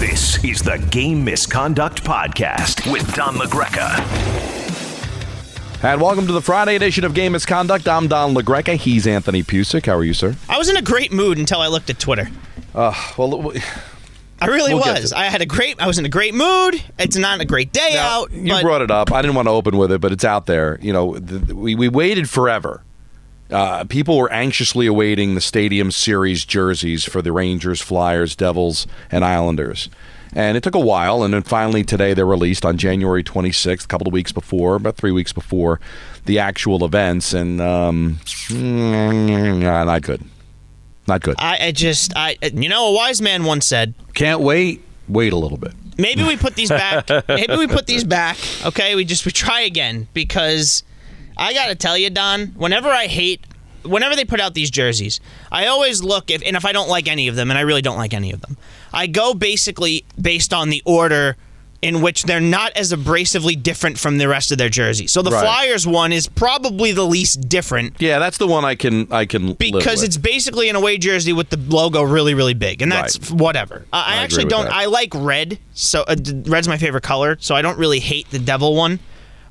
This is the Game Misconduct Podcast with Don LaGreca. And welcome to the Friday edition of Game Misconduct. I'm Don LaGreca. He's Anthony Pusick. How are you, sir? I was in a great mood until I looked at Twitter. Uh, well, I really We'll was. I had a great. I was in a great mood. It's not a great day now, out. you but brought it up. I didn't want to open with it, but it's out there. You know, the, we, we waited forever. Uh, people were anxiously awaiting the Stadium Series jerseys for the Rangers, Flyers, Devils, and Islanders. And it took a while, and then finally today they're released on January 26th, a couple of weeks before, about three weeks before the actual events. And um, mm, not good. Not good. I, I just, I, you know, a wise man once said, Can't wait. Wait a little bit. maybe we put these back. maybe we put these back. Okay, we just we try again because I gotta tell you, Don. Whenever I hate, whenever they put out these jerseys, I always look if and if I don't like any of them, and I really don't like any of them, I go basically based on the order. In which they're not as abrasively different from the rest of their jerseys. So the Right. Flyers one is probably the least different Yeah, that's the one I can I can live because it's basically an away jersey with the logo really really big and that's Right. whatever i, I actually don't that. i like red so uh, red's my favorite color so i don't really hate the devil one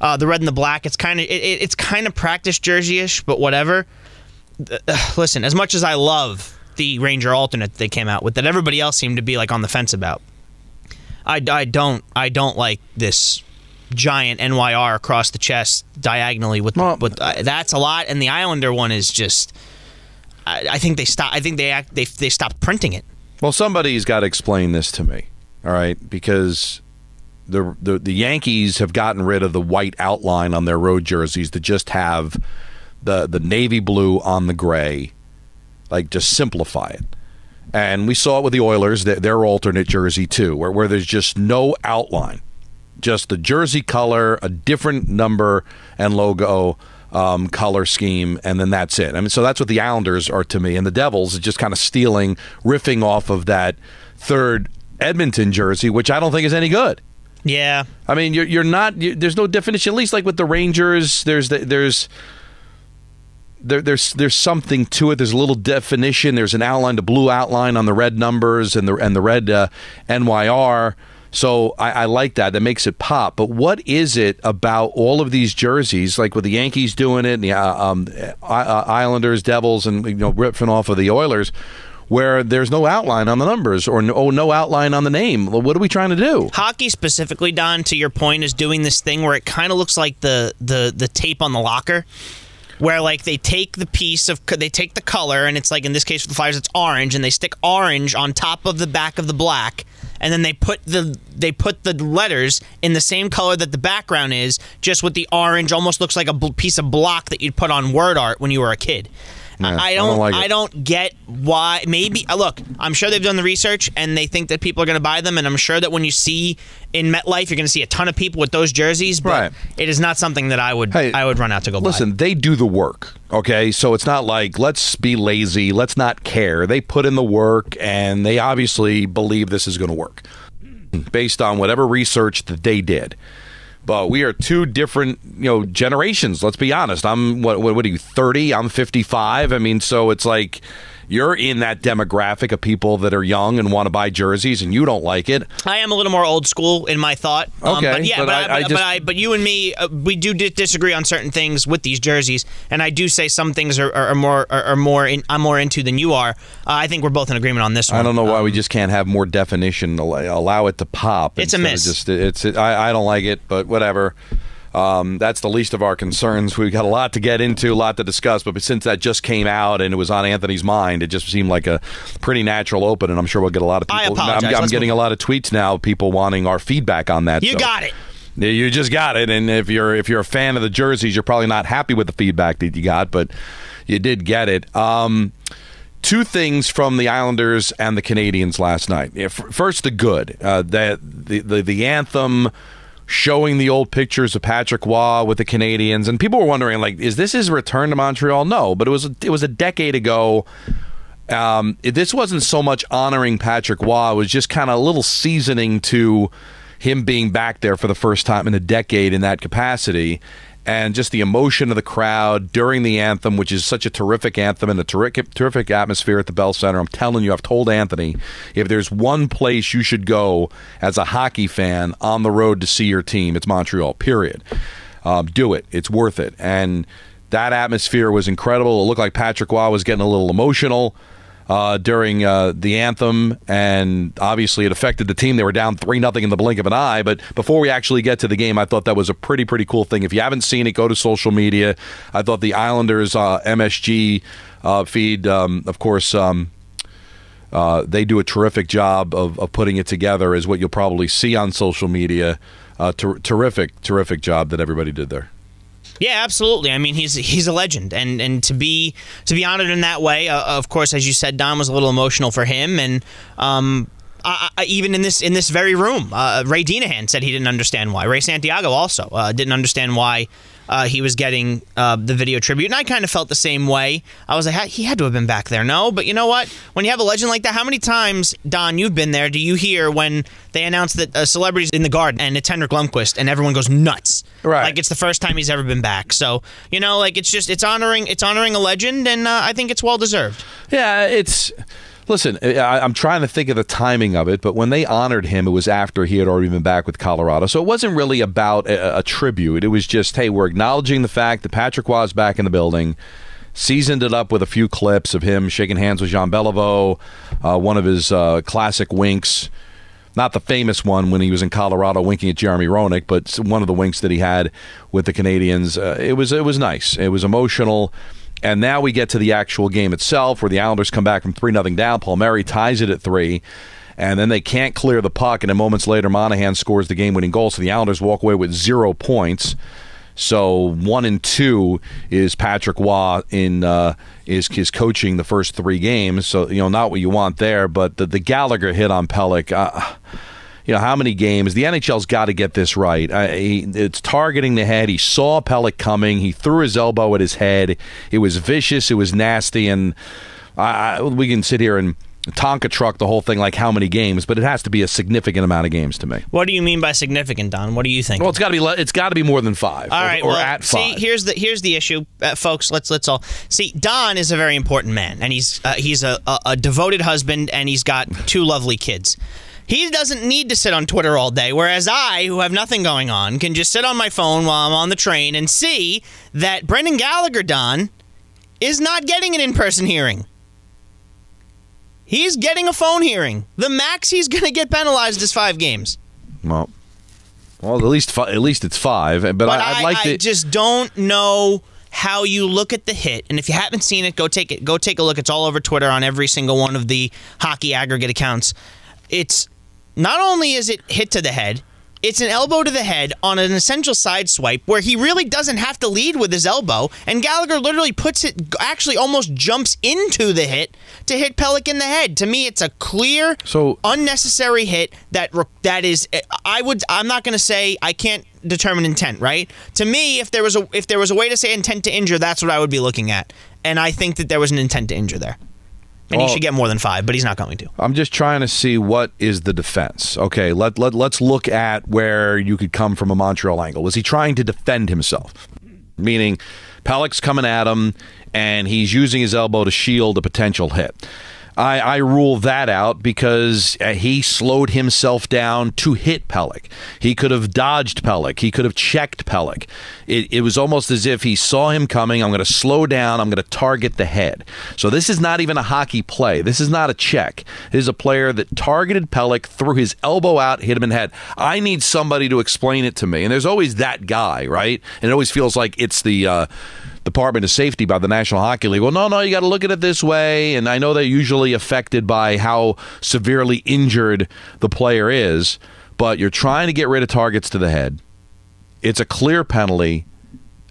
uh, the red and the black it's kind of it, it- it's kind of practice jersey-ish but whatever Uh, listen as much as i love the ranger alternate that they came out with that everybody else seemed to be like on the fence about i, I don't i don't like this giant NYR across the chest diagonally with, Well- with uh, that's a lot and the Islander one is just I, I think they stop. I think they act. They they stopped printing it. Well, somebody's got to explain this to me, all right? Because the, the the Yankees have gotten rid of the white outline on their road jerseys to just have the the navy blue on the gray, like just simplify it. And we saw it with the Oilers, their, their alternate jersey too, where where there's just no outline, just the jersey color, a different number and logo. Um, color scheme, and then that's it. I mean, so that's what the Islanders are to me, and the Devils is just kind of stealing, riffing off of that third Edmonton jersey, which I don't think is any good. Yeah, I mean, you're you're not. You, there's no definition. At least like with the Rangers, there's the, there's there, there's there's something to it. There's a little definition. There's an outline, the blue outline on the red numbers and the and the red uh, NYR. So I, I like that. That makes it pop. But what is it about all of these jerseys, like with the Yankees doing it, and the uh, um, uh, Islanders, Devils, and you know ripping off of the Oilers, where there's no outline on the numbers or no, oh, no outline on the name? What are we trying to do? hockey specifically, Don. To your point, is doing this thing where it kind of looks like the the the tape on the locker. Where like they take the piece of they take the color and it's like in this case for the Flyers it's orange and they stick orange on top of the back of the black and then they put the they put the letters in the same color that the background is just with the orange almost looks like a piece of block that you'd put on word art when you were a kid. Yeah, I I don't. don't like. I don't get why. Maybe uh, look. I'm sure they've done the research and they think that people are going to buy them. And I'm sure that when you see in MetLife, you're going to see a ton of people with those jerseys. But Right. it is not something that I would. Hey, I would run out to go Listen, they do the work, okay? So it's not like let's be lazy, let's not care. They put in the work and they obviously believe this is going to work based on whatever research that they did. But we are two different, you know, generations. Let's be honest. I'm what? What, what are you? Thirty? I'm fifty-five. I mean, so it's like you're in that demographic of people that are young and want to buy jerseys, and you don't like it. I am a little more old school in my thought. Um, Okay, but yeah, but but, I- I, but, just- but I, but you and me, uh, we do di- disagree on certain things with these jerseys, and I do say some things are, are, are more are, are more in, I'm more into than you are. Uh, I think we're both in agreement on this one. I don't know why we just can't have more definition. Allow allow it to pop. It's a miss. Just it's. It, I, I don't like it, but whatever. Um, that's the least of our concerns. We've got a lot to get into, a lot to discuss. But since that just came out and it was on Anthony's mind, it just seemed like a pretty natural open. And I'm sure we'll get a lot of people. I apologize. I'm, I'm getting a lot of tweets now. People wanting our feedback on that. You so- got it. You just got it, and if you're if you're a fan of the jerseys, you're probably not happy with the feedback that you got, but you did get it. Um, two things from the Islanders and the Canadiens last night. First, the good. Uh, the, the, the the anthem showing the old pictures of Patrick Roy with the Canadiens, and people were wondering, like, is this his return to Montreal? No, but it was it was a decade ago. Um, it, this wasn't so much honoring Patrick Roy; it was just kind of a little seasoning to him being back there for the first time in a decade in that capacity and just the emotion of the crowd during the anthem, which is such a terrific anthem and a terrific, terrific atmosphere at the Bell Center. I'm telling you, I've told Anthony, if there's one place you should go as a hockey fan on the road to see your team, it's Montreal, period. Um, do it. It's worth it. And that atmosphere was incredible. It looked like Patrick Roy was getting a little emotional uh, during uh, the anthem, and obviously it affected the team. They were down three nothing in the blink of an eye. But before we actually get to the game, I thought that was a pretty pretty cool thing. If you haven't seen it, go to social media. I thought the Islanders uh, MSG uh, feed, um, of course. Um, uh, they do a terrific job of, of putting it together, is what you'll probably see on social media. Uh, ter- terrific, terrific job that everybody did there. Yeah, absolutely. I mean, he's he's a legend, and and to be to be honored in that way, uh, of course, as you said, Don was a little emotional for him, and um, I, I, even in this in this very room, uh, Ray Deanahan said he didn't understand why. Ray Santiago also uh, didn't understand why uh, he was getting uh, the video tribute, and I kind of felt the same way. I was like, he had to have been back there, no? But you know what? When you have a legend like that, how many times, Don, you've been there? Do you hear when they announce that a celebrity's in the garden and it's Henrik Lundqvist, and everyone goes nuts? Right. Like it's the first time he's ever been back. So you know, like it's just it's honoring it's honoring a legend, and uh, I think it's well deserved. Yeah, it's Listen, I, am trying to think of the timing of it, but when they honored him, it was after he had already been back with Colorado. So it wasn't really about a, a tribute. It was just, hey, we're acknowledging the fact that Patrick was back in the building. Seasoned it up with a few clips of him shaking hands with Jean Beliveau, uh, one of his uh, classic winks not the famous one when he was in Colorado winking at Jeremy Roenick, but one of the winks that he had with the Canadiens. Uh, it was it was nice. It was emotional. And now we get to the actual game itself, where the Islanders come back from three nothing down. Palmieri ties it at three, and then they can't clear the puck. And then moments later, Monahan scores the game-winning goal. So the Islanders walk away with zero points. So one and two is Patrick Roy in uh, is his coaching the first three games. So you know not what you want there, but the, the Gallagher hit on Pelech. Uh, you know how many games the NHL's got to get this right. Uh, he, it's targeting the head. He saw Pelech coming. He threw his elbow at his head. It was vicious. It was nasty, and I, I, we can sit here and Tonka truck the whole thing like how many games, but it has to be a significant amount of games to me. What do you mean by significant, Don? What do you think? Well, it's got to be it's got to be more than five. All right, or, well, at see, here's the here's the issue, uh, folks. Let's let's all see. Don is a very important man, and he's uh, he's a, a, a devoted husband, and he's got two lovely kids. He doesn't need to sit on Twitter all day, whereas I, who have nothing going on, can just sit on my phone while I'm on the train and see that Brendan Gallagher, Don, is not getting an in person hearing. He's getting a phone hearing. The max he's going to get penalized is five games. Well, well, at least fi- at least it's five. But, But I, I, would like I to. just don't know how you look at the hit. And if you haven't seen it, go take it. Go take a look. It's all over Twitter on every single one of the hockey aggregate accounts. It's not only is it hit to the head, it's an elbow to the head on an essential side swipe where he really doesn't have to lead with his elbow, and Gallagher literally puts it, actually almost jumps into the hit to hit Pelech in the head. To me, it's a clear, So- unnecessary hit that that is. I would. I'm not going to say I can't determine intent. Right? To me, if there was a if there was a way to say intent to injure, that's what I would be looking at, and I think that there was an intent to injure there. And Well- he should get more than five, but he's not going to. I'm just trying to see what is the defense. Okay, let, let let's look at where you could come from a Montreal angle. Was he trying to defend himself? Meaning, Pelech's coming at him, and he's using his elbow to shield a potential hit. I, I rule that out because uh, he slowed himself down to hit Pelech. He could have dodged Pelech. He could have checked Pelech. It, it was almost as if he saw him coming. I'm going to slow down. I'm going to target the head. So this is not even a hockey play. This is not a check. This is a player that targeted Pelech, threw his elbow out, hit him in the head. I need somebody to explain it to me. And there's always that guy, right? And it always feels like it's the. Uh, Department of Safety by the National Hockey League. Well, no, no, you got to look at it this way. And I know they're usually affected by how severely injured the player is, but you're trying to get rid of targets to the head. It's a clear penalty.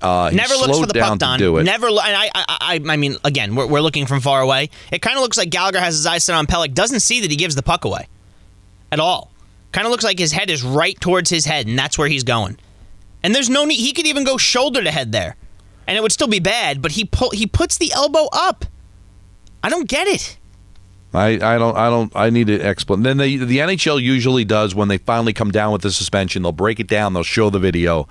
Uh, Never looks for the down puck, to Don. do it. Never. lo- And I, I, I, I mean, again, we're, we're looking from far away. It kind of looks like Gallagher has his eyes set on Pelech. Doesn't see that he gives the puck away, at all. Kind of looks like his head is right towards his head, and that's where he's going. And there's no need. He could even go shoulder to head there, and it would still be bad. But he pull, he puts the elbow up. I don't get it. I, I don't I don't I need to explain. Then they, the NHL usually does when they finally come down with the suspension. They'll break it down. They'll show the video,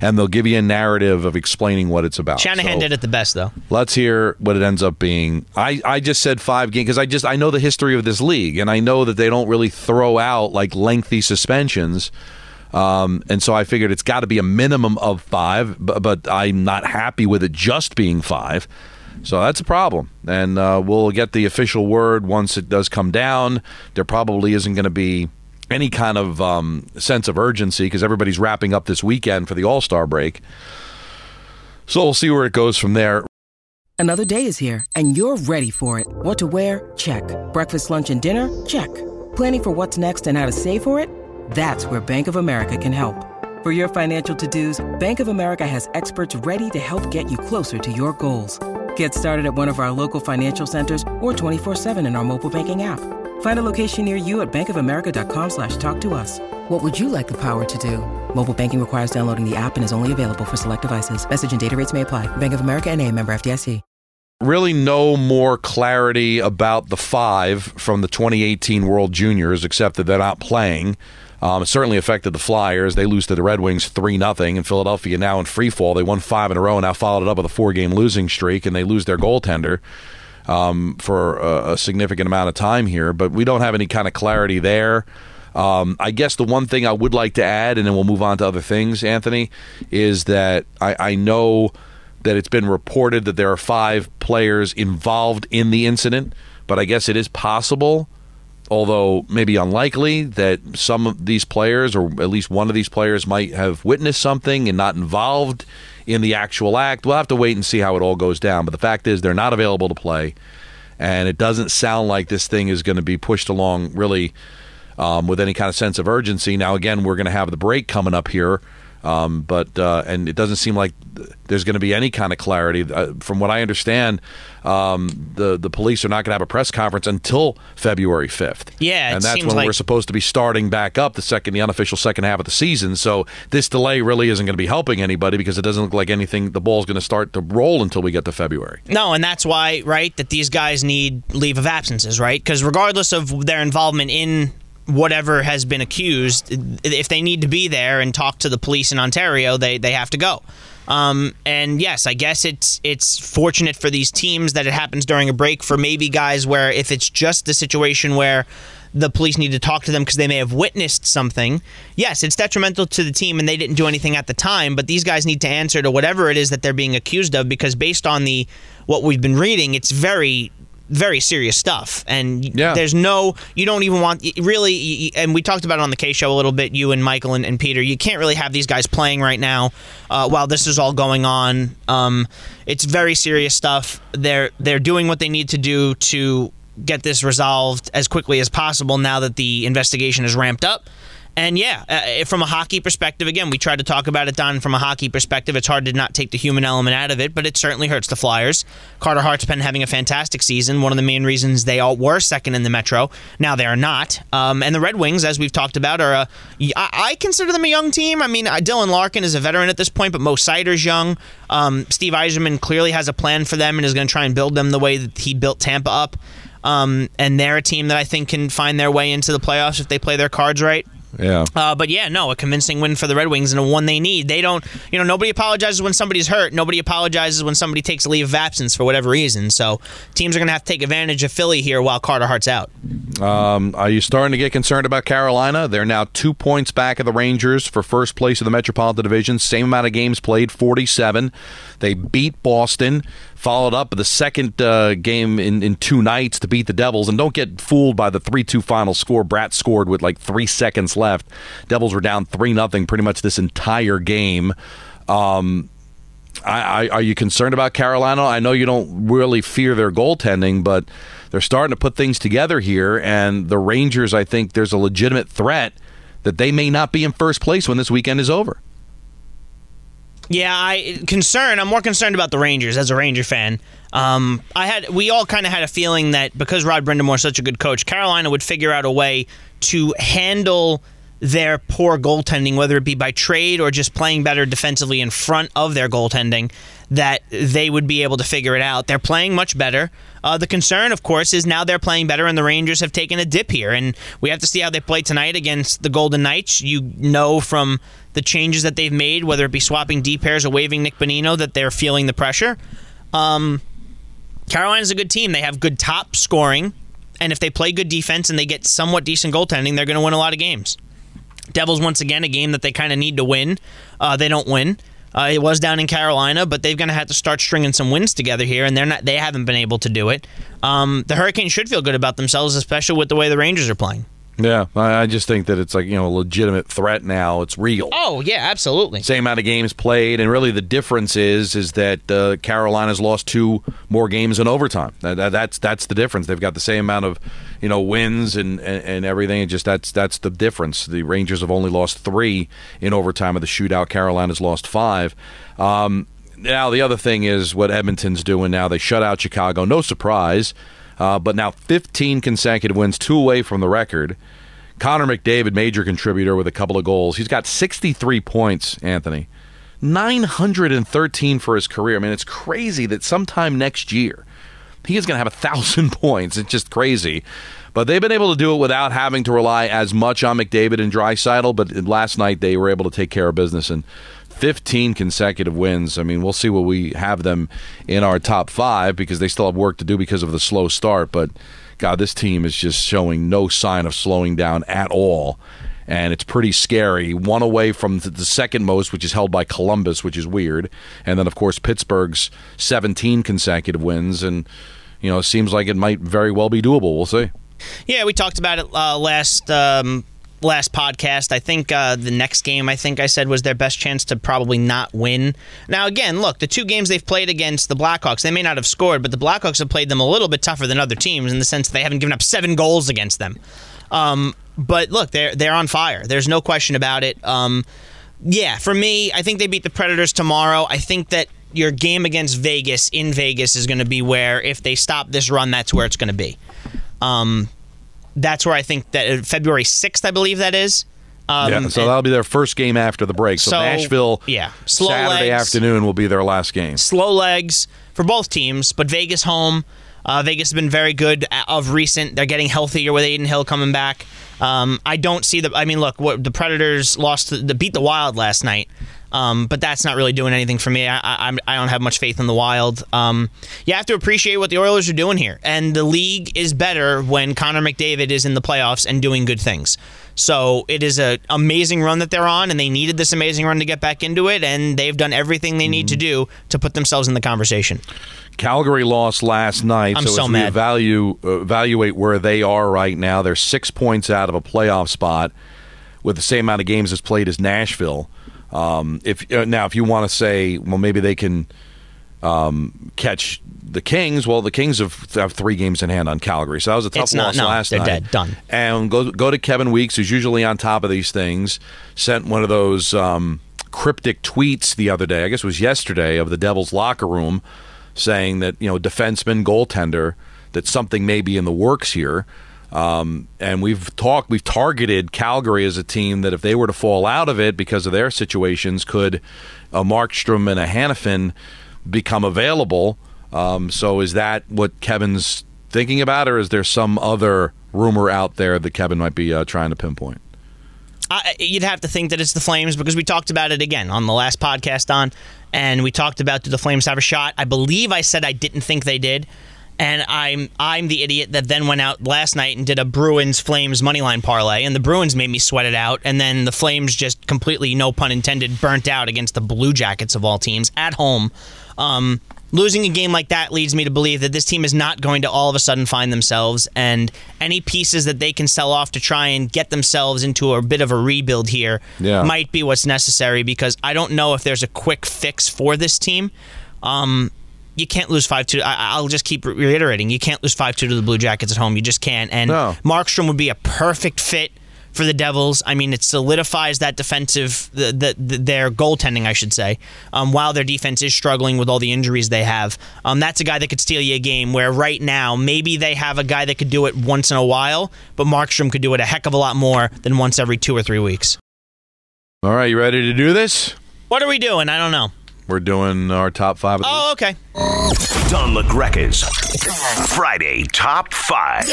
and they'll give you a narrative of explaining what it's about. Shanahan So did it the best, though. Let's hear what it ends up being. I, I just said five games because I just I know the history of this league, and I know that they don't really throw out like lengthy suspensions. Um, and so I figured it's got to be a minimum of five, but, but I'm not happy with it just being five. So that's a problem. And uh, we'll get the official word once it does come down. There probably isn't going to be any kind of um, sense of urgency because everybody's wrapping up this weekend for the All Star break. So we'll see where it goes from there. Another day is here, and you're ready for it. What to wear? Check. Breakfast, lunch, and dinner? Check. Planning for what's next and how to save for it? That's where Bank of America can help. For your financial to-dos, Bank of America has experts ready to help get you closer to your goals. Get started at one of our local financial centers or 24-7 in our mobile banking app. Find a location near you at bankofamerica.com slash talk to us. What would you like the power to do? Mobile banking requires downloading the app and is only available for select devices. Message and data rates may apply. Bank of America and a member FDIC. really no more clarity about the five from the 2018 World Juniors, except that they're not playing. Um, it certainly affected the Flyers. They lose to the Red Wings 3 0. And Philadelphia now in free fall. They won five in a row and now followed it up with a four game losing streak, and they lose their goaltender um, for a, a significant amount of time here. But we don't have any kind of clarity there. Um, I guess the one thing I would like to add, and then we'll move on to other things, Anthony, is that I, I know that it's been reported that there are five players involved in the incident, but I guess it is possible, although maybe unlikely, that some of these players, or at least one of these players, might have witnessed something and not involved in the actual act. We'll have to wait and see how it all goes down. But the fact is, they're not available to play, and it doesn't sound like this thing is going to be pushed along really um, with any kind of sense of urgency. Now, again, we're going to have the break coming up here, um, but uh, and it doesn't seem like there's going to be any kind of clarity. Uh, from what I understand, um, the the police are not going to have a press conference until February 5th. Yeah, it and that's seems when like- we're supposed to be starting back up the second, the unofficial second half of the season. So this delay really isn't going to be helping anybody because it doesn't look like anything. The ball's going to start to roll until we get to February. No, and that's why, right, that these guys need leave of absences, right? Because regardless of their involvement in whatever has been accused, if they need to be there and talk to the police in Ontario, they, they have to go. Um, and yes, I guess it's it's fortunate for these teams that it happens during a break. For maybe guys where if it's just the situation where the police need to talk to them because they may have witnessed something. Yes, it's detrimental to the team and they didn't do anything at the time, but these guys need to answer to whatever it is that they're being accused of because based on the what we've been reading, it's very very serious stuff. And Yeah. there's no you don't even want really and we talked about it on the K show a little bit you and Michael and, and Peter. You can't really have these guys playing right now uh, while this is all going on. Um, it's very serious stuff. They're they're doing what they need to do to get this resolved as quickly as possible now that the investigation is ramped up and yeah, uh, from a hockey perspective, again, we tried to talk about it, Don. From a hockey perspective, it's hard to not take the human element out of it, but it certainly hurts the Flyers. Carter Hart's been having a fantastic season. One of the main reasons they all were second in the Metro. Now they are not. Um, and the Red Wings, as we've talked about, are a. I, I consider them a young team. I mean, uh, Dylan Larkin is a veteran at this point, but Mo Seider's young. Um, Steve Yzerman clearly has a plan for them and is going to try and build them the way that he built Tampa up. Um, and they're a team that I think can find their way into the playoffs if they play their cards right. Yeah. Uh, but yeah, no, a convincing win for the Red Wings and a one they need. They don't, you know, nobody apologizes when somebody's hurt. Nobody apologizes when somebody takes a leave of absence for whatever reason. So teams are going to have to take advantage of Philly here while Carter Hart's out. Um, are you starting to get concerned about Carolina? They're now two points back of the Rangers for first place in the Metropolitan Division. Same amount of games played, 47. They beat Boston, followed up the second uh, game in, in two nights to beat the Devils. And don't get fooled by the 3 2 final score. Bratt scored with like three seconds left. Devils were down 3 0 pretty much this entire game. Um, I, I, are you concerned about Carolina? I know you don't really fear their goaltending, but they're starting to put things together here. And the Rangers, I think there's a legitimate threat that they may not be in first place when this weekend is over. Yeah, I concern. I'm more concerned about the Rangers as a Ranger fan. Um, I had we all kind of had a feeling that because Rod Brind'Amour's such a good coach, Carolina would figure out a way to handle their poor goaltending, whether it be by trade or just playing better defensively in front of their goaltending, that they would be able to figure it out. They're playing much better. Uh, the concern, of course, is now they're playing better, and the Rangers have taken a dip here, and we have to see how they play tonight against the Golden Knights. You know from the changes that they've made, whether it be swapping D pairs or waiving Nick Bonino, that they're feeling the pressure. Um, Carolina's a good team. They have good top scoring, and if they play good defense and they get somewhat decent goaltending, they're going to win a lot of games. Devils once again a game that they kind of need to win. Uh, they don't win. Uh, it was down in Carolina, but they're going to have to start stringing some wins together here, and they're not. They haven't been able to do it. Um, the Hurricanes should feel good about themselves, especially with the way the Rangers are playing. Yeah, I just think that it's like you know a legitimate threat now. It's real. Oh yeah, absolutely. Same amount of games played, and really the difference is is that uh, Carolina's lost two more games in overtime. That, that- that's that's the difference. They've got the same amount of you know wins and, and, and everything. And just that's that's the difference. The Rangers have only lost three in overtime of the shootout. Carolina's lost five. Um, now the other thing is what Edmonton's doing now. They shut out Chicago. No surprise. Uh, but now 15 consecutive wins, two away from the record. Connor McDavid, major contributor with a couple of goals. He's got 63 points, Anthony. 913 for his career. I mean, it's crazy that sometime next year he is going to have a thousand points. It's just crazy. But they've been able to do it without having to rely as much on McDavid and Draisaitl. But last night they were able to take care of business and 15 consecutive wins. I mean, we'll see what we have them in our top five because they still have work to do because of the slow start. But God, this team is just showing no sign of slowing down at all. And it's pretty scary. One away from the second most, which is held by Columbus, which is weird. And then, of course, Pittsburgh's 17 consecutive wins. And, you know, it seems like it might very well be doable. We'll see. Yeah, we talked about it uh, last um, last podcast. I think uh, the next game I think I said was their best chance to probably not win. Now again, look, the two games they've played against the Blackhawks, they may not have scored, but the Blackhawks have played them a little bit tougher than other teams in the sense that they haven't given up seven goals against them. Um, but look, they're they're on fire. There's no question about it. Um, yeah, for me, I think they beat the Predators tomorrow. I think that your game against Vegas in Vegas is going to be where if they stop this run, that's where it's going to be. Um, that's where I think that uh, February 6th, I believe that is. Um, yeah, so that'll be their first game after the break. So, So, Nashville, yeah, slow Saturday legs. afternoon will be their last game. slow legs for both teams, but Vegas home. Uh, Vegas has been very good of recent. They're getting healthier with Adin Hill coming back. Um, I don't see the. I mean, look, what the Predators lost, to, the beat the Wild last night, um, but that's not really doing anything for me. I, I, I'm- don't have much faith in the Wild. Um, you have to appreciate what the Oilers are doing here, and the league is better when Connor McDavid is in the playoffs and doing good things. So it is an amazing run that they're on, and they needed this amazing run to get back into it, and they've done everything they need to do to put themselves in the conversation. Calgary lost last night. I'm so as we mad. Evaluate, uh, evaluate where they are right now. They're six points out of a playoff spot with the same amount of games as played as Nashville. Um, if uh, now, if you want to say, well, maybe they can um, catch the Kings. Well, the Kings have, have three games in hand on Calgary, so that was a tough It's not- loss no, last they're night. dead. Done. And go go to Kevin Weekes, who's usually on top of these things. Sent one of those um, cryptic tweets the other day. I guess it was yesterday of the Devils locker room, saying that you know defenseman, goaltender, that something may be in the works here. Um, and we've talked, we've targeted Calgary as a team that if they were to fall out of it because of their situations, could a Markstrom and a Hanifin become available? Um, so is that what Kevin's thinking about, or is there some other rumor out there that Kevin might be uh, trying to pinpoint? I, you'd have to think that it's the Flames because we talked about it again on the last podcast on, and we talked about do the Flames have a shot? I believe I said I didn't think they did, and I'm I'm the idiot that then went out last night and did a Bruins Flames money line parlay, and the Bruins made me sweat it out, and then the Flames just completely, no pun intended, burnt out against the Blue Jackets of all teams at home. Um, losing a game like that leads me to believe that this team is not going to all of a sudden find themselves and any pieces that they can sell off to try and get themselves into a bit of a rebuild here Yeah. might be what's necessary because I don't know if there's a quick fix for this team. Um, you can't lose five two. I, I'll just keep reiterating. You can't lose five two to the Blue Jackets at home. You just can't. And No. Markstrom would be a perfect fit for the Devils. I mean, it solidifies that defensive, the, the, the their goaltending, I should say, um, while their defense is struggling with all the injuries they have. Um, that's a guy that could steal you a game where right now, maybe they have a guy that could do it once in a while, but Markstrom could do it a heck of a lot more than once every two or three weeks. All right, you ready to do this? What are we doing? I don't know. We're doing our top five. Of the Oh, okay. Don LaGreca's Friday Top 5.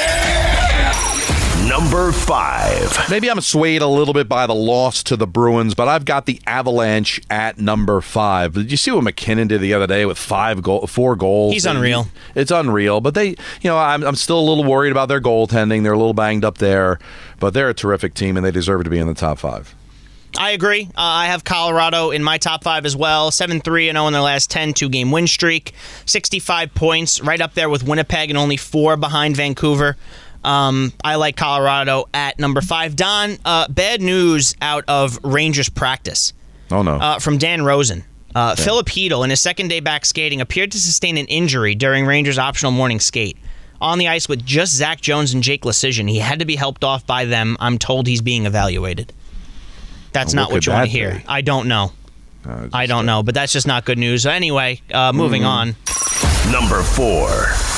Number 5. Maybe I'm swayed a little bit by the loss to the Bruins, but I've got the Avalanche at number five. Did you see what MacKinnon did the other day with five goal, four goals? He's unreal. It's unreal. But they, you know, I'm, I'm still a little worried about their goaltending. They're a little banged up there, but they're a terrific team and they deserve to be in the top five. I agree. Uh, I have Colorado in my top five as well. 7 3 0 in their last 10, two game win streak. 65 points, right up there with Winnipeg and only four behind Vancouver. Um, I like Colorado at number five. Don, uh, bad news out of Rangers practice Oh no. uh, from Dan Rosen. Uh, Filip Chytil, in his second day back skating, appeared to sustain an injury during Rangers' optional morning skate. On the ice with just Zach Jones and Jake Leschyshyn, he had to be helped off by them. I'm told he's being evaluated. That's What not what could you want to hear. be? I don't know. Uh, I don't know, but that's just not good news. Anyway, uh, moving Mm-hmm. on. Number 4.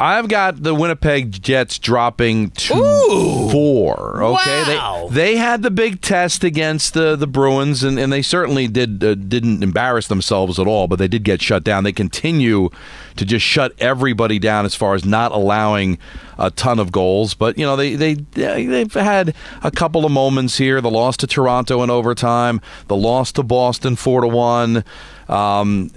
I've got the Winnipeg Jets dropping to Ooh. four. Okay, Wow. they they had the big test against the the Bruins, and, and they certainly did uh, didn't embarrass themselves at all, but they did get shut down. They continue to just shut everybody down as far as not allowing a ton of goals. But you know they they they've had a couple of moments here. The loss to Toronto in overtime, the loss to Boston four to one. Um,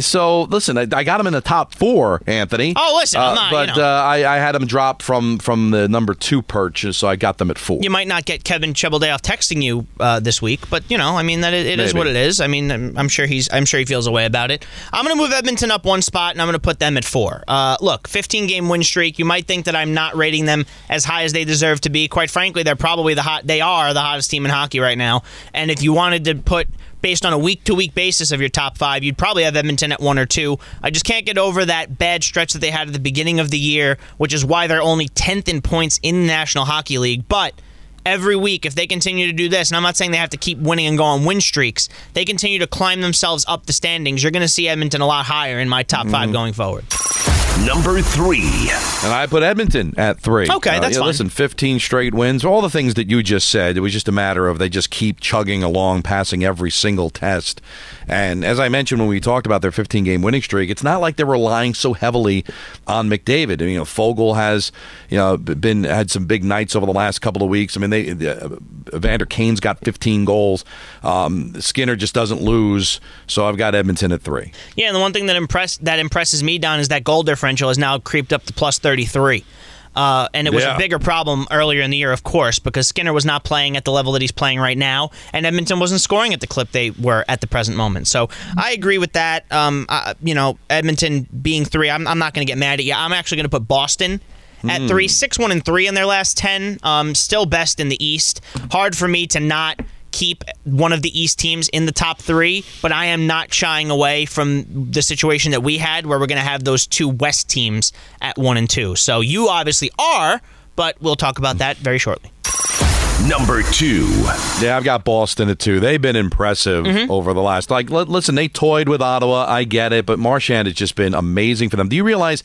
so listen, I, I got them in the top four, Anthony. Oh, listen, Uh, not, but you know. uh, I, I had them drop from from the number two perch, so I got them at four. You might not get Kevin Cheveldayoff texting you uh, this week, but you know, I mean that it, it is what it is. I mean, I'm, I'm sure he's I'm sure he feels a way about it. I'm going to move Edmonton up one spot, and I'm going to put them at four. Uh, look, 15 game win streak. You might think that I'm not rating them as high as they deserve to be. Quite frankly, they're probably the hot. They are the hottest team in hockey right now. And if you wanted to put based on a week to week basis of your top five, you'd probably have Edmonton at one or two. I just can't get over that bad stretch that they had at the beginning of the year, which is why they're only 10th in points in the National Hockey League. But every week, if they continue to do this, and I'm not saying they have to keep winning and go on win streaks, they continue to climb themselves up the standings. You're going to see Edmonton a lot higher in my top five mm-hmm. going forward. Number 3. And I put Edmonton at three. Uh, Okay, that's yeah, fine. Listen, 15 straight wins, all the things that you just said. It was just a matter of they just keep chugging along, passing every single test. And as I mentioned when we talked about their 15 game winning streak, it's not like they're relying so heavily on McDavid. I mean, you know, Foegele has, you know, been had some big nights over the last couple of weeks. I mean, they uh, Evander Kane's got 15 goals. Um, Skinner just doesn't lose, so I've got Edmonton at three. Yeah, and the one thing that impress that impresses me, Don, is that goal differential has now creeped up to plus 33. Uh, and it was Yeah. a bigger problem earlier in the year, of course, because Skinner was not playing at the level that he's playing right now, and Edmonton wasn't scoring at the clip they were at the present moment. So I agree with that. Um, I, you know, Edmonton being three, I'm, I'm not going to get mad at you. I'm actually going to put Boston at three, six, one, and three in their last ten. Um, still best in the East. Hard for me to not keep one of the East teams in the top three, but I am not shying away from the situation that we had where we're going to have those two West teams at one and two. So you obviously are, but we'll talk about that very shortly. Number 2. Yeah, I've got Boston at two. They've been impressive Mm-hmm. over the last. Like, li- listen, they toyed with Ottawa. I get it, but Marchand has just been amazing for them. Do you realize?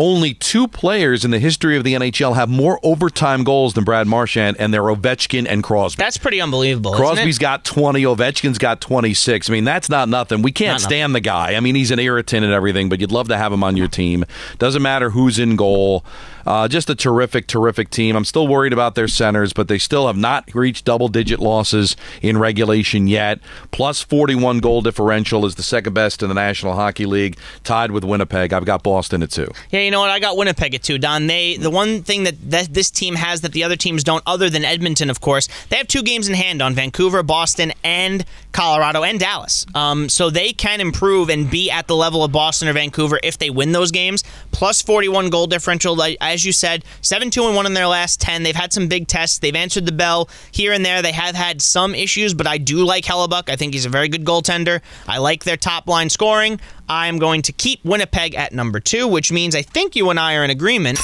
Only two players in the history of the NHL have more overtime goals than Brad Marchand, and they're Ovechkin and Crosby. That's pretty unbelievable. isn't it? Crosby's got 20, Ovechkin's got 26. I mean, that's not nothing. We can't Not nothing. stand the guy. I mean, he's an irritant and everything, but you'd love to have him on your team. Doesn't matter who's in goal. Uh, just a terrific, terrific team. I'm still worried about their centers, but they still have not reached double digit losses in regulation yet. Plus 41 goal differential is the second best in the National Hockey League, tied with Winnipeg. I've got Boston at two. Yeah, you know what? I got Winnipeg at two. Don, they the one thing that, that this team has that the other teams don't, other than Edmonton, of course, they have two games in hand on Vancouver, Boston, and Colorado and Dallas. Um, so they can improve and be at the level of Boston or Vancouver if they win those games. Plus 41 goal differential, as you said, seven two and one in their last ten. They've had some big tests. They've answered the bell here and there. They have had some issues, but I do like Hellebuyck. I think he's a very good goaltender. I like their top line scoring. I'm going to keep Winnipeg at number two, which means I think you and I are in agreement.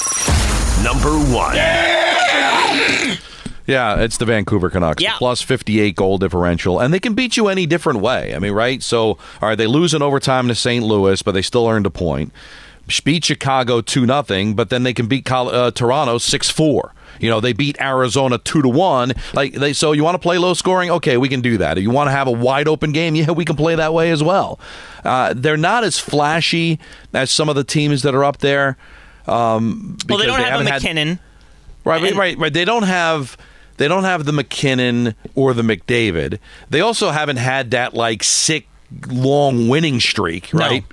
Number 1. Yeah, it's the Vancouver Canucks. Yeah. Plus 58 goal differential. And they can beat you any different way. I mean, right? So, all right, they lose in overtime to St. Louis, but they still earned a point. Beat Chicago 2 nothing, but then they can beat Col- uh, Toronto 6 4. You know, they beat Arizona 2 to 1. Like they so you want to play low scoring? Okay, we can do that. If you want to have a wide open game? Yeah, we can play that way as well. Uh, they're not as flashy as some of the teams that are up there. Um, Well, they don't have haven't a MacKinnon. Right, right, right, right. They don't have they don't have the MacKinnon or the McDavid. They also haven't had that like sick long winning streak, No. right?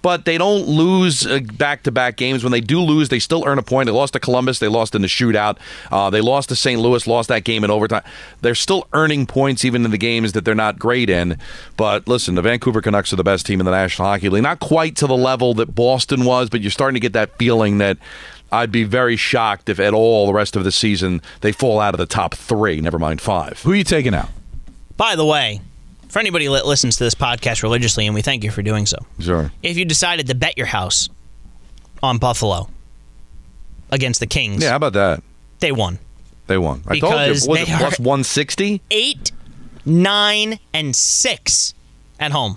But they don't lose back to back games. When they do lose, they still earn a point. They lost to Columbus. They lost in the shootout. Uh, they lost to St. Louis. Lost that game in overtime. They're still earning points even in the games that they're not great in. But listen, the Vancouver Canucks are the best team in the National Hockey League. Not quite to the level that Boston was, but you're starting to get that feeling that I'd be very shocked if at all the rest of the season they fall out of the top three, never mind five. Who are you taking out? By the way, for anybody that listens to this podcast religiously, and we thank you for doing so, Sure. if you decided to bet your house on Buffalo against the Kings, Yeah, how about that? they won. They won. I told you. Because Was they it 160? Eight, nine, and six at home.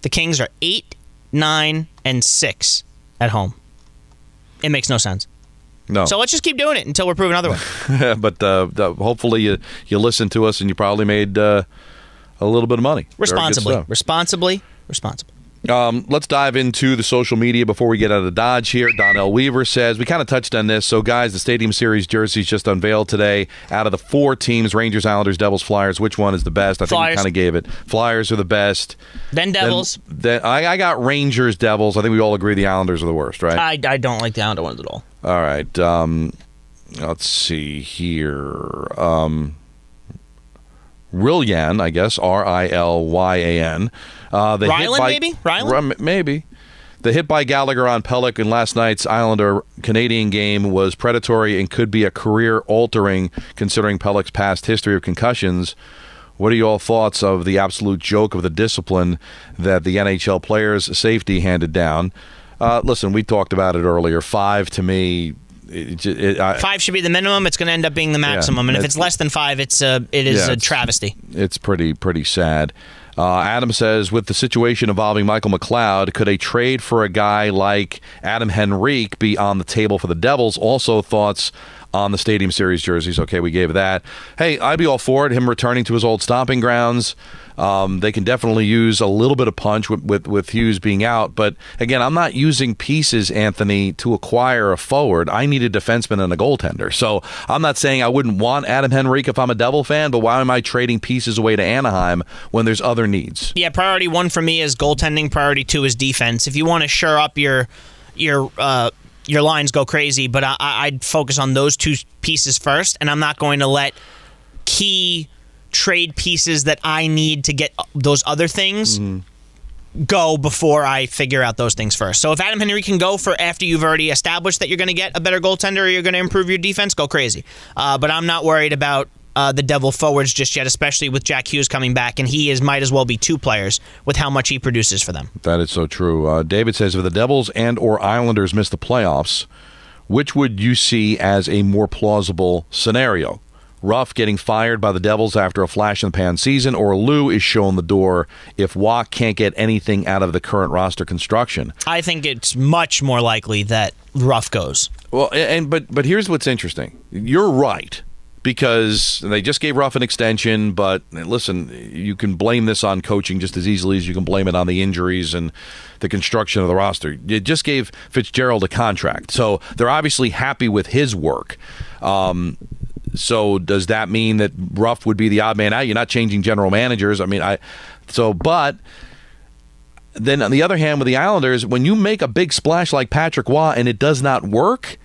The Kings are eight, nine, and six at home. It makes no sense. No. So let's just keep doing it until we're proven otherwise. but uh, hopefully you, you listened to us and you probably made uh, a little bit of money. Responsibly, responsibly, responsibly. Um, let's dive into the social media before we get out of Dodge here. Donnell Weaver says, we kind of touched on this. So, guys, the Stadium Series jerseys just unveiled today. Out of the four teams, Rangers, Islanders, Devils, Flyers, which one is the best? I think we kind of gave it. Flyers are the best. Then Then- Devils. Then, I, I got Rangers, Devils. I think we all agree the Islanders are the worst, right? I, I don't like the Islander ones at all. All right. Um, let's see here. Um, Rilyan, I guess R I L Y A N. Uh, the hit Rylan, by- maybe? Rylan? Rum- maybe. The hit by Gallagher on Pelech in last night's Islander Canadian game was predatory and could be a career altering considering Pelech's past history of concussions. What are your thoughts of the absolute joke of the discipline that the NHL players' safety handed down? Uh, listen, we talked about it earlier. Five to me, it, it, I, Five should be the minimum. It's going to end up being the maximum, and if it's- it's less than five, it's a it is Yeah, a it's- travesty. it's pretty pretty sad. Uh, Adam says, with the situation involving Michael McLeod, could a trade for a guy like Adam Henrique be on the table for the Devils? Also, thoughts on the Stadium Series jerseys. Okay, we gave that. Hey, I'd be all for it. Him returning to his old stomping grounds. Um, they can definitely use a little bit of punch with, with with Hughes being out. But again, I'm not using pieces, Anthony, to acquire a forward. I need a defenseman and a goaltender. So I'm not saying I wouldn't want Adam Henrique if I'm a Devil fan, but why am I trading pieces away to Anaheim when there's other needs? Yeah, priority one for me is goaltending. Priority two is defense. If you want to shore up your your uh, your lines, go crazy. But I, I'd focus on those two pieces first, and I'm not going to let key trade pieces that I need to get those other things go before I figure out those things first. So if Adam Henrique go for after you've already established that you're going to get a better goaltender or you're going to improve your defense, go crazy. Uh, but I'm not worried about uh, the Devil forwards just yet, especially with Jack Hughes coming back, and he is might as well be two players with how much he produces for them. That is so true. Uh, David says, if the Devils and or Islanders miss the playoffs, which would you see as a more plausible scenario? Ruff getting fired by the Devils after a flash in the pan season, or Lou is shown the door if Roy can't get anything out of the current roster construction. I think it's much more likely that Ruff goes. Well, and but but here's what's interesting. You're right because they just gave Ruff an extension. But listen, you can blame this on coaching just as easily as you can blame it on the injuries and the construction of the roster. You just gave Fitzgerald a contract, so they're obviously happy with his work. Um, so does that mean that Ruff would be the odd man out? You're not changing general managers. I mean, I so but then on the other hand, with the Islanders, when you make a big splash like Patrick Roy and it does not work,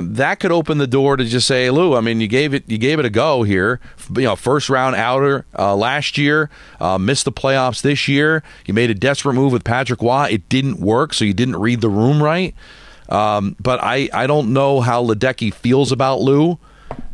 that could open the door to just say, Lou, I mean, you gave it, you gave it a go here. You know, first round outer uh, last year, uh, missed the playoffs this year. You made a desperate move with Patrick Roy. It didn't work, so you didn't read the room right. Um, but I, I don't know how Ledecky feels about Lou.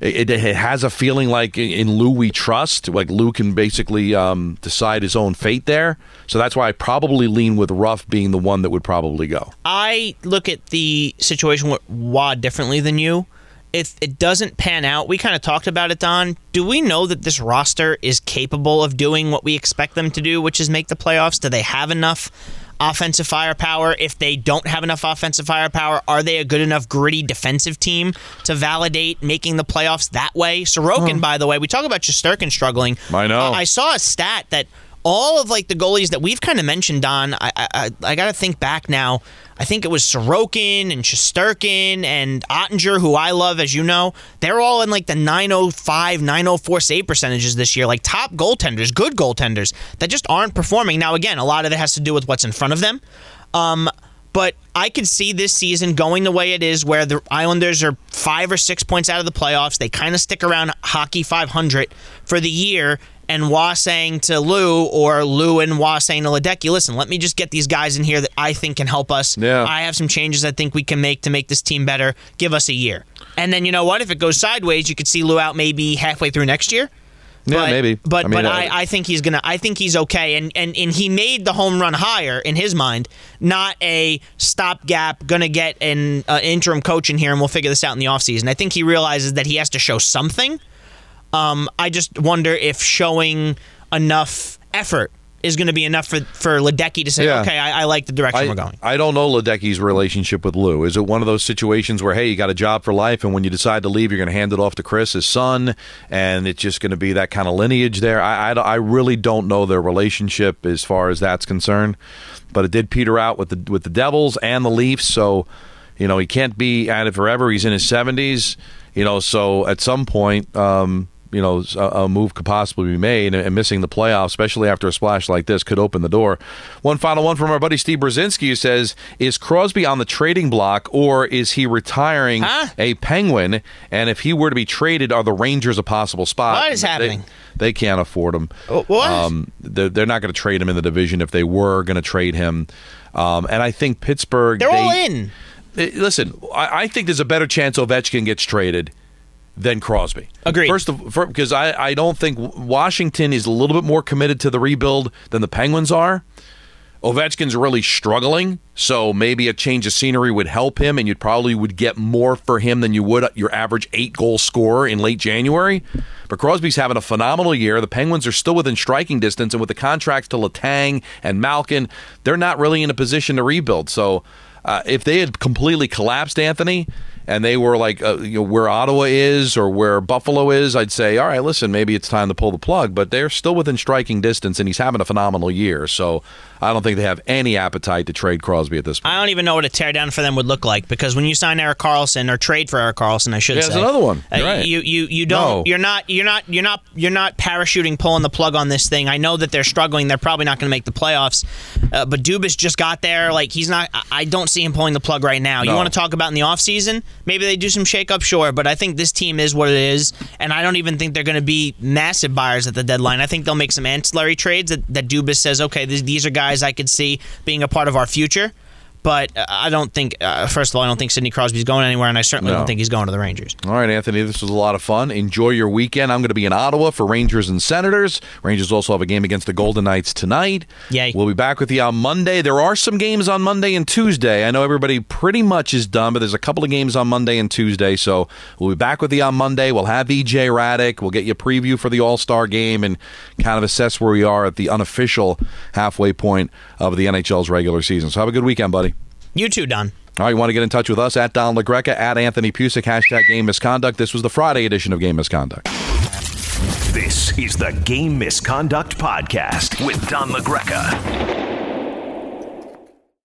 It, it, has a feeling like in- Lou we trust. Like Lou can basically um, decide his own fate there. So that's why I probably lean with Ruff being the one that would probably go. I look at the situation with Roy differently than you, if it doesn't pan out, we kind of talked about it, Don. Do we know that this roster is capable of doing what we expect them to do, which is make the playoffs? Do they have enough offensive firepower? If they don't have enough offensive firepower, are they a good enough gritty defensive team to validate making the playoffs that way? Sorokin, by the way, we talk about Shesterkin struggling. I know. Uh, I saw a stat that all of like the goalies that we've kind of mentioned, Don. I I, I got to think back now. I think it was Sorokin and Shesterkin and Oettinger, who I love, as you know. They're all in like the 905, 904 save percentages this year, like top goaltenders, good goaltenders that just aren't performing. Now, again, a lot of it has to do with what's in front of them. Um, but I could see this season going the way it is, where the Islanders are five or six points out of the playoffs. They kind of stick around hockey 500 for the year, and Roy saying to Lou or Lou and Roy saying to Ledecky, listen, let me just get these guys in here that I think can help us. Yeah. I have some changes I think we can make to make this team better. Give us a year. And then you know what? If it goes sideways, you could see Lou out maybe halfway through next year. Yeah, but, maybe. But I mean, but uh, I, I think he's gonna I think he's okay and, and and he made the home run hire in his mind, not a stopgap, gonna get an uh, interim coach in here and we'll figure this out in the offseason. I think he realizes that he has to show something. Um, I just wonder if showing enough effort is going to be enough for for Ledecky to say, Yeah. okay, I, I like the direction I, we're going. I don't know Ledecky's relationship with Lou. Is it one of those situations where, hey, you got a job for life, and when you decide to leave, you're going to hand it off to Chris, his son, and it's just going to be that kind of lineage there? I, I, I really don't know their relationship as far as that's concerned, but it did peter out with the with the Devils and the Leafs. So, you know, he can't be at it forever. He's in his 70s, you know, so at some point. Um, you know, a, a move could possibly be made, and missing the playoffs, especially after a splash like this, could open the door. One final one from our buddy Steve Brzezinski who says, "Is Crosby on the trading block, or is he retiring Huh? a Penguin? And if he were to be traded, are the Rangers a possible spot? What is happening? They, can't afford him. Oh, what? Um, they're, they're not going to trade him in the division if they were going to trade him. Um, and I think Pittsburgh. They're they- all in. Listen, I, I think there's a better chance Ovechkin gets traded than Crosby. Agreed. First of for, because I, I don't think Washington is a little bit more committed to the rebuild than the Penguins are. Ovechkin's really struggling, so maybe a change of scenery would help him, and you probably would get more for him than you would your average eight goal scorer in late January. But Crosby's having a phenomenal year. The Penguins are still within striking distance, and with the contracts to Letang and Malkin, they're not really in a position to rebuild. So uh, if they had completely collapsed, Anthony, and they were like uh, you know, where Ottawa is or where Buffalo is, I'd say, all right, listen, maybe it's time to pull the plug. But they're still within striking distance, and he's having a phenomenal year. So I don't think they have any appetite to trade Crosby at this point. I don't even know what a teardown for them would look like because when you sign Erik Karlsson or trade for Erik Karlsson, I should Yeah, say, there's another one. uh, right. You you you don't No. you're not you're not you're not you're not parachuting pulling the plug on this thing. I know that they're struggling. They're probably not going to make the playoffs. Uh, but Dubas just got there. Like he's not. I- don't see him pulling the plug right now. You want to talk about in the offseason? Maybe they do some shakeup, sure. But I think this team is what it is, and I don't even think they're going to be massive buyers at the deadline. I think they'll make some ancillary trades that, that Dubas says, okay, these, these are guys I could see being a part of our future. But uh, I don't think, uh, first of all, I don't think Sidney Crosby's going anywhere, and I certainly No. don't think he's going to the Rangers. All right, Anthony, this was a lot of fun. Enjoy your weekend. I'm going to be in Ottawa for Rangers and Senators. Rangers also have a game against the Golden Knights tonight. Yay. We'll be back with you on Monday. There are some games on Monday and Tuesday. I know everybody pretty much is done, but there's a couple of games on Monday and Tuesday. So we'll be back with you on Monday. We'll have EJ Hradek. We'll get you a preview for the All Star game and kind of assess where we are at the unofficial halfway point of the NHL's regular season. So have a good weekend, buddy. You too, Don. All right, you want to get in touch with us at Don LaGreca, at Anthony Pusick, hashtag game misconduct. This was the Friday edition of Game Misconduct. This is the Game Misconduct Podcast with Don LaGreca.